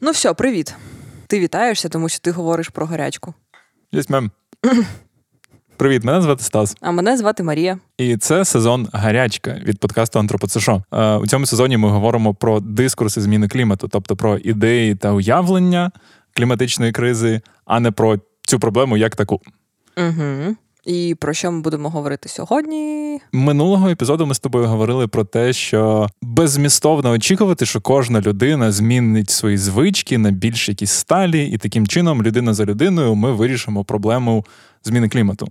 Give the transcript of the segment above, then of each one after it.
Ну все, привіт. Ти вітаєшся, тому що ти говориш про гарячку. Єсть мем. Привіт, мене звати Стас. А мене звати Марія. І це сезон гарячка від подкасту Антропоцешо. Е, У цьому сезоні ми говоримо про дискурси зміни клімату, тобто про ідеї та уявлення кліматичної кризи, а не про цю проблему як таку. Угу. І про що ми будемо говорити сьогодні? Минулого епізоду ми з тобою говорили про те, що беззмістовно очікувати, що кожна людина змінить свої звички на більш якісь сталі, і таким чином, людина за людиною, ми вирішимо проблему зміни клімату.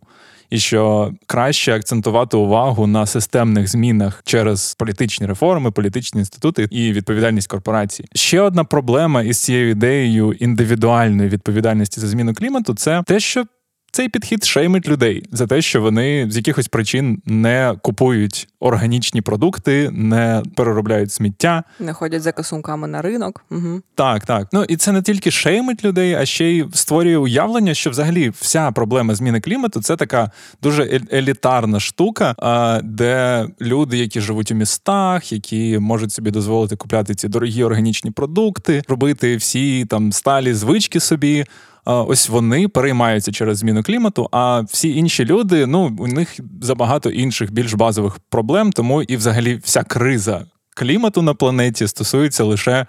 І що краще акцентувати увагу на системних змінах через політичні реформи, політичні інститути і відповідальність корпорацій. Ще одна проблема із цією ідеєю індивідуальної відповідальності за зміну клімату це те, що цей підхід шеймить людей за те, що вони з якихось причин не купують органічні продукти, не переробляють сміття, не ходять за косунками на ринок. Угу. Так, так. Ну і це не тільки шеймить людей, а ще й створює уявлення, що взагалі вся проблема зміни клімату це така дуже елітарна штука, де люди, які живуть у містах, які можуть собі дозволити купляти ці дорогі органічні продукти, робити всі там сталі звички собі ось вони переймаються через зміну клімату. А всі інші люди, ну у них забагато інших більш базових проблем, тому і взагалі вся криза. Клімату на планеті стосується лише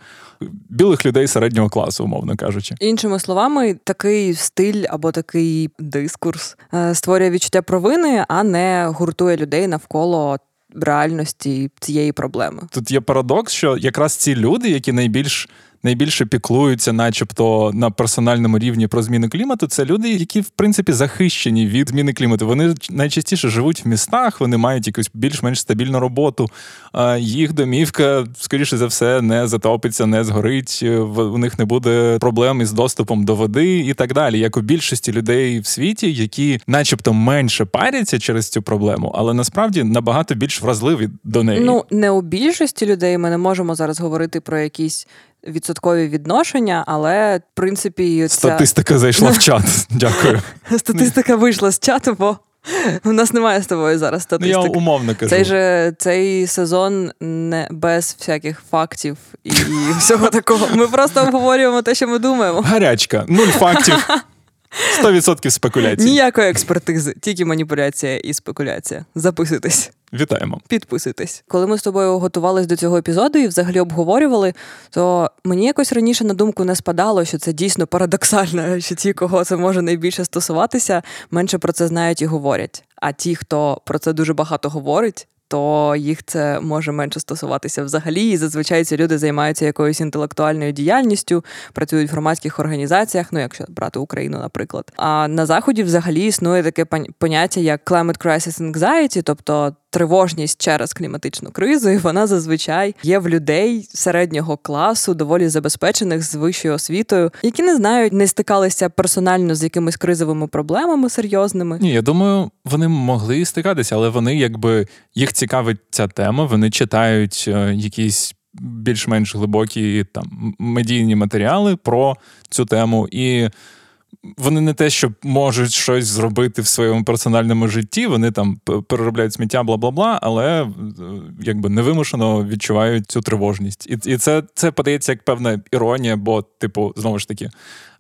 білих людей середнього класу, умовно кажучи. Іншими словами, такий стиль або такий дискурс е, створює відчуття провини, а не гуртує людей навколо реальності цієї проблеми. Тут є парадокс, що якраз ці люди, які найбільш найбільше піклуються, начебто на персональному рівні про зміну клімату, це люди, які в принципі захищені від зміни клімату. Вони найчастіше живуть в містах, вони мають якусь більш-менш стабільну роботу. Їх домівка, скоріше за все, не затопиться, не згорить. У них не буде проблем із доступом до води і так далі. Як у більшості людей в світі, які, начебто, менше паряться через цю проблему, але насправді набагато більш вразливі до неї. Ну не у більшості людей ми не можемо зараз говорити про якісь відсоткові відношення, але в принципі ця... статистика зайшла в чат. Дякую. Статистика вийшла з чату, бо у нас немає з тобою зараз статистики. Ну, я умовно кажу. Цей же цей сезон не без всяких фактів і всього такого. Ми просто обговорюємо те, що ми думаємо. Гарячка, нуль фактів. 100% спекуляцій. Ніякої експертизи, тільки маніпуляція і спекуляція. Записуйтесь. Вітаємо. Підписуйтесь. Коли ми з тобою готувались до цього епізоду і взагалі обговорювали, то мені якось раніше на думку не спадало, що це дійсно парадоксально, що ті, кого це може найбільше стосуватися, менше про це знають і говорять. А ті, хто про це дуже багато говорить, то їх це може менше стосуватися взагалі. І зазвичай ці люди займаються якоюсь інтелектуальною діяльністю, працюють в громадських організаціях, ну якщо брати Україну, наприклад. А на заході взагалі існує таке поняття як climate crisis anxiety, тобто тривожність через кліматичну кризу, і вона зазвичай є в людей середнього класу, доволі забезпечених з вищою освітою, які не знають, не стикалися персонально з якимись кризовими проблемами серйозними. Ні, я думаю, вони могли стикатися, але вони, якби їх цікавить ця тема, вони читають е, якісь. Більш-менш глибокі там медійні матеріали про цю тему, і вони не те, що можуть щось зробити в своєму персональному житті, вони там переробляють сміття, бла бла бла, але е, якби невимушено відчувають цю тривожність. І і це це подається як певна іронія, бо, типу, знову ж таки,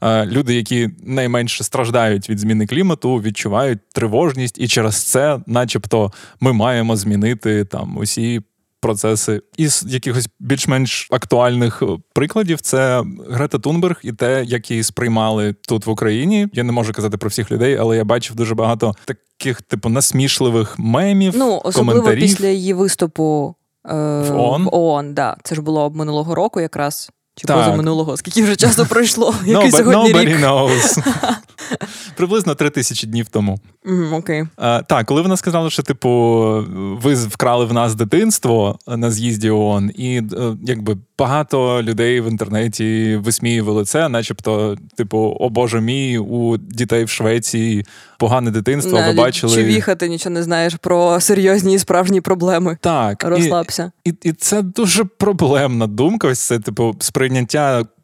е, люди, які найменше страждають від зміни клімату, відчувають тривожність, і через це, начебто, ми маємо змінити там усі процеси. Із якихось більш-менш актуальних е, прикладів це Грета Тунберг і те, як її сприймали тут в Україні. Я не можу казати про всіх людей, але я бачив дуже багато таких, типу, насмішливих мемів. Ну, особливо коментарів. після її виступу е, в ООН. В ООН, да. Це ж було минулого року якраз. Чи так. поза минулого? Скільки вже часу пройшло? Який сьогодні рік? knows. Приблизно три тисячі днів тому. Окей. Mm, okay. Так, коли вона сказала, що типу ви вкрали в нас дитинство на з'їзді ООН, і е, якби багато людей в інтернеті висміювали це, начебто, типу, о Боже мій, у дітей в Швеції погане дитинство. ви бачили... Чи віхати нічого не знаєш про серйозні і справжні проблеми. Так. Розслабся. І, і, і це дуже проблемна думка. Ось це, типу, сприйняття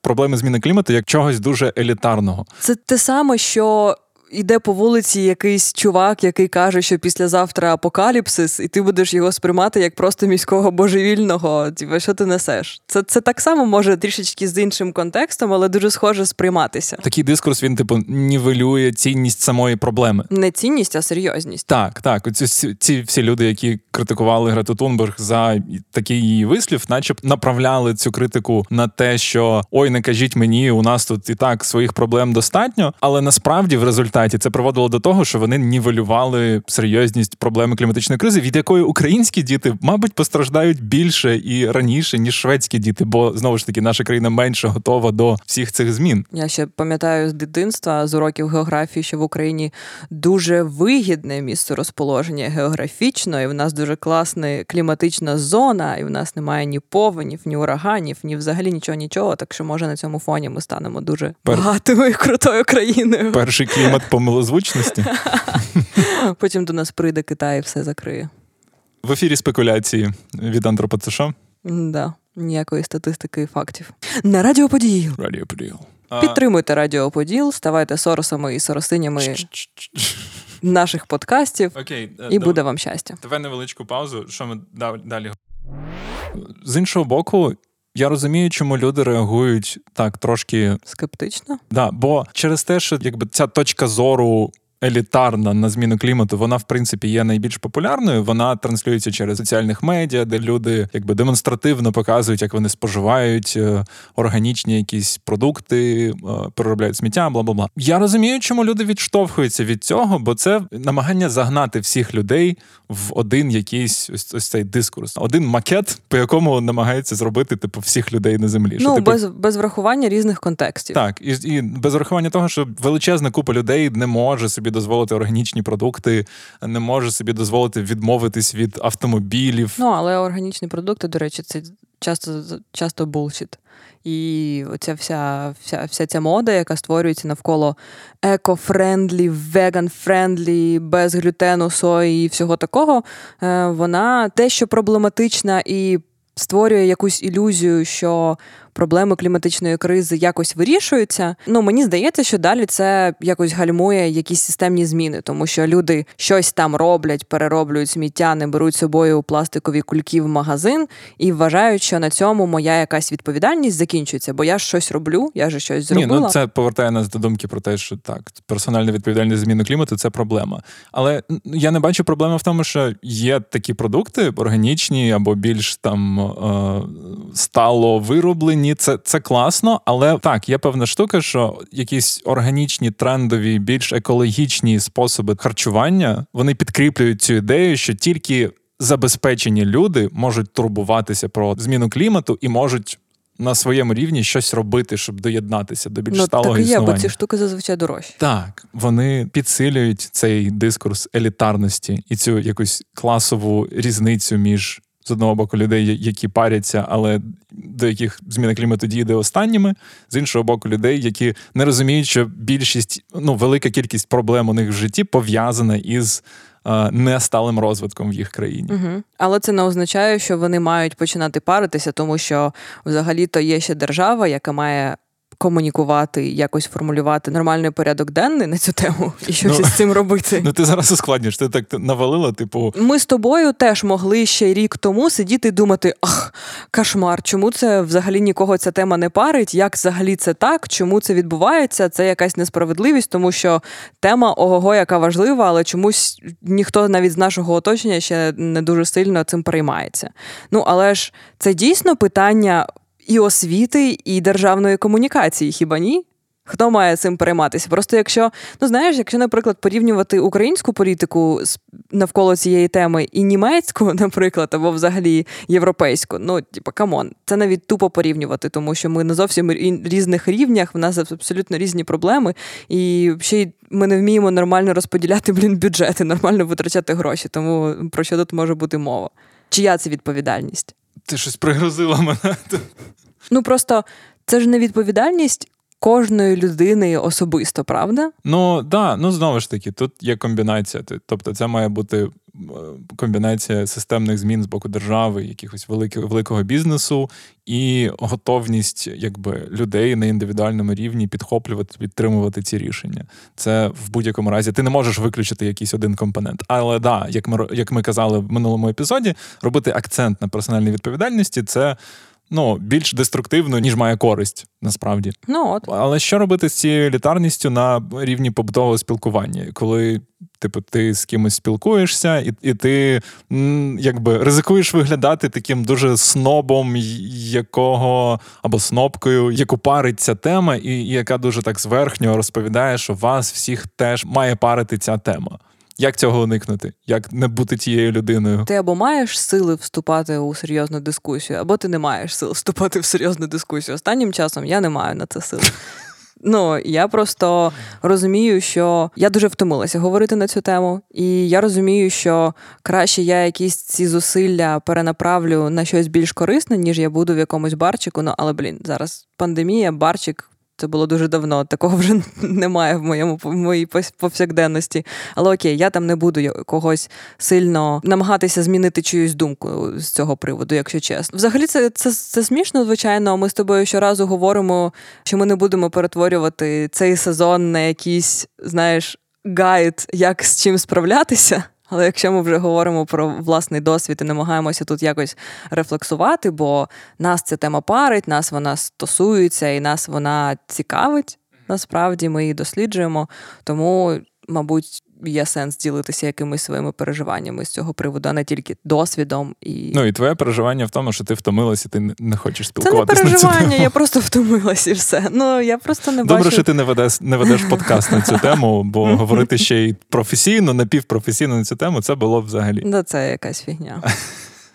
проблеми зміни клімату як чогось дуже елітарного. Це те саме, що йде по вулиці якийсь чувак, який каже, що післязавтра апокаліпсис, і ти будеш його сприймати як просто міського божевільного. Типа, що ти несеш? Це це так само може трішечки з іншим контекстом, але дуже схоже сприйматися. Такий дискурс він, типу, нівелює цінність самої проблеми. Не цінність, а серйозність. Так, так. Ці, ці всі люди, які критикували Грету Тунберг за такий її вислів, начеб направляли цю критику на те, що ой, не кажіть мені, у нас тут і так своїх проблем достатньо. Але насправді в результаті це приводило до того, що вони нівелювали серйозність проблеми кліматичної кризи, від якої українські діти, мабуть, постраждають більше і раніше ніж шведські діти, бо знову ж таки наша країна менше готова до всіх цих змін. Я ще пам'ятаю з дитинства з уроків географії, що в Україні дуже вигідне місце розположення географічно, і в нас дуже класна кліматична зона, і в нас немає ні повенів, ні ураганів, ні взагалі нічого, нічого. Так що може на цьому фоні ми станемо дуже Пер... багатою і крутою країною. Перший клімат по милозвучності. Потім до нас прийде Китай і все закриє. В ефірі спекуляції від Антропоцеша. Да, ніякої статистики і фактів. На Радіо Поділ. Радіо Поділ. Підтримуйте Радіо Поділ, ставайте соросами і соросинями наших подкастів, Окей, і буде вам щастя. Давай невеличку паузу. Що ми далі? З іншого боку. Я розумію, чому люди реагують так трошки скептично. Да, Бо через те, що якби ця точка зору елітарна на зміну клімату, вона в принципі є найбільш популярною. Вона транслюється через соціальних медіа, де люди якби демонстративно показують, як вони споживають е, органічні якісь продукти, е, переробляють сміття, бла бла бла. Я розумію, чому люди відштовхуються від цього, бо це намагання загнати всіх людей в один якийсь ось ось цей дискурс, один макет, по якому намагається зробити типу всіх людей на землі. Ну що, типу... без без врахування різних контекстів. Так, і і без врахування того, що величезна купа людей не може собі дозволити органічні продукти, не може собі дозволити відмовитись від автомобілів. Ну але органічні продукти, до речі, це часто часто bullshit. І оця вся вся, вся ця мода, яка створюється навколо eco-friendly, vegan-friendly, без глютену, сої і всього такого, е, вона дещо проблематична і створює якусь ілюзію, що проблеми кліматичної кризи якось вирішуються. Ну мені здається, що далі це якось гальмує якісь системні зміни, тому що люди щось там роблять, перероблюють сміття, не беруть з собою пластикові кульки в магазин і вважають, що на цьому моя якась відповідальність закінчується, бо я ж щось роблю, я ж щось зробила. Ні, ну це повертає нас до думки про те, що так, персональна відповідальність за зміну клімату це проблема. Але я не бачу проблеми в тому, що є такі продукти органічні або більш там е, стало вироблені ні, це це класно, але так, є певна штука, що якісь органічні, трендові, більш екологічні способи харчування вони підкріплюють цю ідею, що тільки забезпечені люди можуть турбуватися про зміну клімату і можуть. На своєму рівні щось робити, щоб доєднатися до більш ну, сталого так і є, існування. бо ці штуки зазвичай дорожчі. Так, вони підсилюють цей дискурс елітарності і цю якусь класову різницю між з одного боку людей, які паряться, але до яких зміна клімату дійде останніми, з іншого боку, людей, які не розуміють, що більшість, ну велика кількість проблем у них в житті пов'язана із. Е, несталим розвитком в їх країні, Угу. але це не означає, що вони мають починати паритися, тому що взагалі то є ще держава, яка має комунікувати, якось формулювати нормальний порядок денний на цю тему і щось ну, з цим робити. Ну ти зараз ускладніш, ти так навалила, типу. Ми з тобою теж могли ще рік тому сидіти і думати: ах, кошмар, чому це взагалі нікого ця тема не парить? Як взагалі це так? Чому це відбувається? Це якась несправедливість, тому що тема ого, яка важлива, але чомусь ніхто навіть з нашого оточення ще не дуже сильно цим переймається. Ну але ж це дійсно питання і освіти, і державної комунікації, хіба ні? Хто має цим перейматися? Просто якщо, ну знаєш, якщо, наприклад, порівнювати українську політику навколо цієї теми і німецьку, наприклад, або взагалі європейську, ну типу, come on, це навіть тупо порівнювати, тому що ми на зовсім різних рівнях, в нас абсолютно різні проблеми, і ще й ми не вміємо нормально розподіляти блін бюджети, нормально витрачати гроші. Тому про що тут може бути мова? Чия це відповідальність? Ти щось пригрозила мене. Ну просто це ж не відповідальність кожної людини особисто, правда? Ну да, ну знову ж таки, тут є комбінація. Тобто, це має бути комбінація системних змін з боку держави, якихось великого великого бізнесу, і готовність якби людей на індивідуальному рівні підхоплювати, підтримувати ці рішення. Це в будь-якому разі ти не можеш виключити якийсь один компонент. Але да, як ми як ми казали в минулому епізоді, робити акцент на персональній відповідальності це ну, більш деструктивно, ніж має користь, насправді. Ну от. Але що робити з цією елітарністю на рівні побутового спілкування, коли типу, ти з кимось спілкуєшся, і і ти якби ризикуєш виглядати таким дуже снобом, якого або снобкою, яку парить ця тема, і, і яка дуже так зверхньо розповідає, що вас всіх теж має парити ця тема. Як цього уникнути? Як не бути тією людиною? Ти або маєш сили вступати у серйозну дискусію, або ти не маєш сил вступати в серйозну дискусію. Останнім часом я не маю на це сил. Ну, я просто розумію, що я дуже втомилася говорити на цю тему, і я розумію, що краще я якісь ці зусилля перенаправлю на щось більш корисне, ніж я буду в якомусь барчику. Ну, але блін, зараз пандемія, барчик це було дуже давно. Такого вже немає в моєму в моїй повсякденності. Але окей, я там не буду когось сильно намагатися змінити чиюсь думку з цього приводу, якщо чесно. Взагалі, це це, це смішно, звичайно. Ми з тобою щоразу говоримо, що ми не будемо перетворювати цей сезон на якийсь, знаєш, гайд, як з чим справлятися. Але якщо ми вже говоримо про власний досвід і намагаємося тут якось рефлексувати, бо нас ця тема парить, нас вона стосується і нас вона цікавить. Насправді ми її досліджуємо, тому, мабуть, є сенс ділитися якимись своїми переживаннями з цього приводу, а не тільки досвідом. І ну і твоє переживання в тому, що ти втомилася, ти не хочеш спілкуватися. Це не переживання, я просто втомилася і все. Ну я просто не Добре, бачу... що ти не ведеш не ведеш подкаст на цю тему, бо говорити ще й професійно, напівпрофесійно на цю тему, це було взагалі. Да, це якась фігня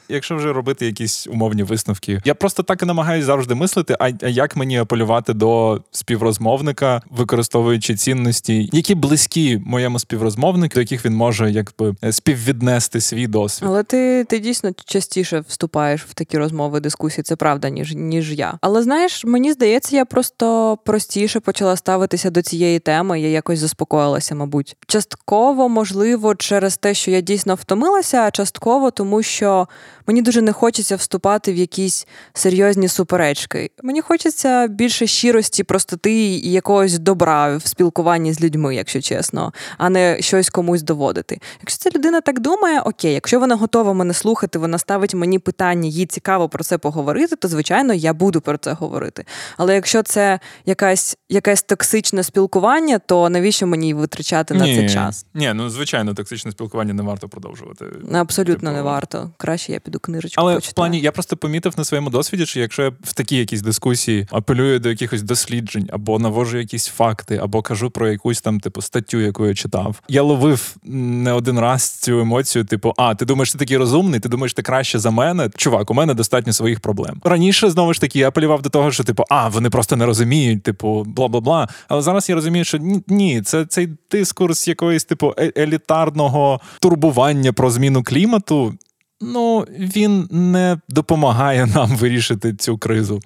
якщо вже робити якісь умовні висновки, я просто так і намагаюся завжди мислити, а як мені апелювати до співрозмовника, використовуючи цінності, які близькі моєму співрозмовнику, до яких він може якби співвіднести свій досвід. Але ти ти дійсно частіше вступаєш в такі розмови, дискусії, це правда, ніж ніж я. Але знаєш, мені здається, я просто простіше почала ставитися до цієї теми. Я якось заспокоїлася, мабуть. Частково, можливо, через те, що я дійсно втомилася, а частково тому, що Мені дуже не хочеться вступати в якісь серйозні суперечки. Мені хочеться більше щирості, простоти і якогось добра в спілкуванні з людьми, якщо чесно, а не щось комусь доводити. Якщо ця людина так думає, окей, якщо вона готова мене слухати, вона ставить мені питання, їй цікаво про це поговорити, то звичайно я буду про це говорити. Але якщо це якась якесь токсичне спілкування, то навіщо мені витрачати ні, на це час? Ні, ну звичайно, токсичне спілкування не варто продовжувати. Абсолютно типу... не варто. Краще я піду книжечку. Але почитаю. в плані я просто помітив на своєму досвіді, що якщо я в такі якісь дискусії апелюю до якихось досліджень, або навожу якісь факти, або кажу про якусь там типу статтю, яку я читав, я ловив не один раз цю емоцію, типу, а ти думаєш, ти такий розумний, ти думаєш, ти краще за мене. Чувак, у мене достатньо своїх проблем. Раніше знову ж таки я апелював до того, що типу, а вони просто не розуміють, типу, бла бла бла. Але зараз я розумію, що ні, це цей дискурс якоїсь типу е, елітарного турбування про зміну клімату ну, він не допомагає нам вирішити цю кризу.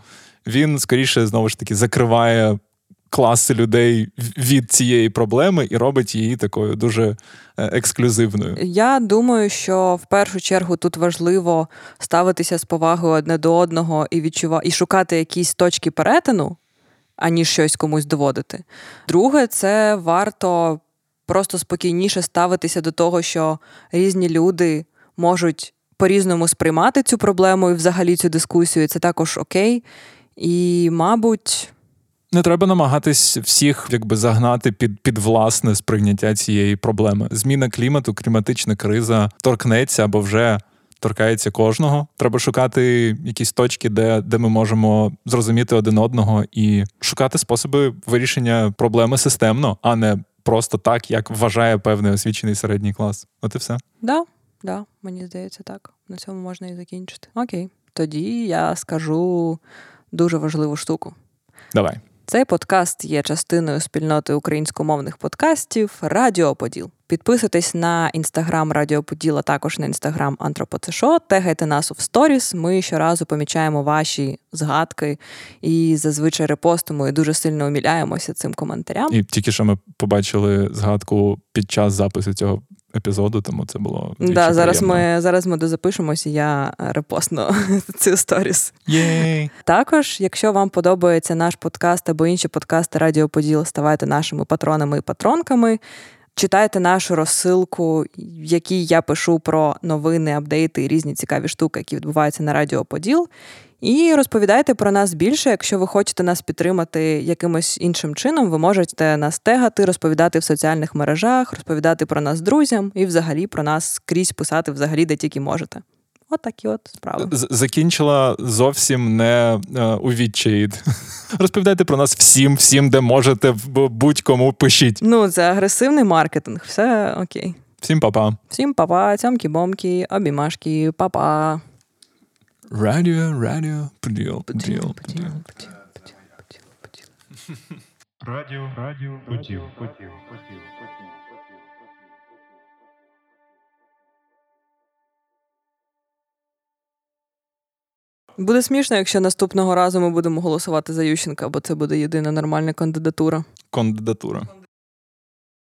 Він скоріше знову ж таки закриває класи людей від цієї проблеми і робить її такою дуже е, ексклюзивною. Я думаю, що в першу чергу тут важливо ставитися з повагою одне до одного і відчувати і шукати якісь точки перетину, аніж щось комусь доводити. Друге, це варто просто спокійніше ставитися до того, що різні люди можуть по-різному сприймати цю проблему і взагалі цю дискусію. Це також окей. І, мабуть. Не треба намагатись всіх якби загнати під під власне сприйняття цієї проблеми. Зміна клімату, кліматична криза торкнеться або вже торкається кожного. Треба шукати якісь точки, де де ми можемо зрозуміти один одного і шукати способи вирішення проблеми системно, а не просто так, як вважає певний освічений середній клас. От і все. Да. Да, мені здається, так. На цьому можна і закінчити. Окей. Тоді я скажу дуже важливу штуку. Давай. Цей подкаст є частиною спільноти українськомовних подкастів Радіо Поділ. Підписуйтесь на інстаграм Радіо Поділ, а також на інстаграм Антропоцешо. Тегайте нас в сторіс. Ми щоразу помічаємо ваші згадки і зазвичай репостимо і дуже сильно уміляємося цим коментарям. І тільки що ми побачили згадку під час запису цього епізоду, тому це було. Да, зараз приємно. ми зараз ми дозапишемось, і я репостну цю сторіс. Єй! Також, якщо вам подобається наш подкаст або інші подкасти Радіо Поділ, ставайте нашими патронами і патронками. Читайте нашу розсилку, в якій я пишу про новини, апдейти і різні цікаві штуки, які відбуваються на Радіо Поділ. І розповідайте про нас більше. Якщо ви хочете нас підтримати якимось іншим чином, ви можете нас тегати, розповідати в соціальних мережах, розповідати про нас друзям і взагалі про нас скрізь писати взагалі, де тільки можете. От такі от справи. Закінчила зовсім не е, у відчаї. Розповідайте про нас всім, всім, де можете, будь-кому пишіть. Ну, це агресивний маркетинг, все окей. Всім па-па. Всім папа, цьомкі-бомкі, обіймашки, папа. Радіо, радіо, поділ, поділ, поділ. Радіо, радіо, поділ, поділ, поділ, поділ. Буде смішно, якщо наступного разу ми будемо голосувати за Ющенка, бо це буде єдина нормальна кандидатура. Кандидатура.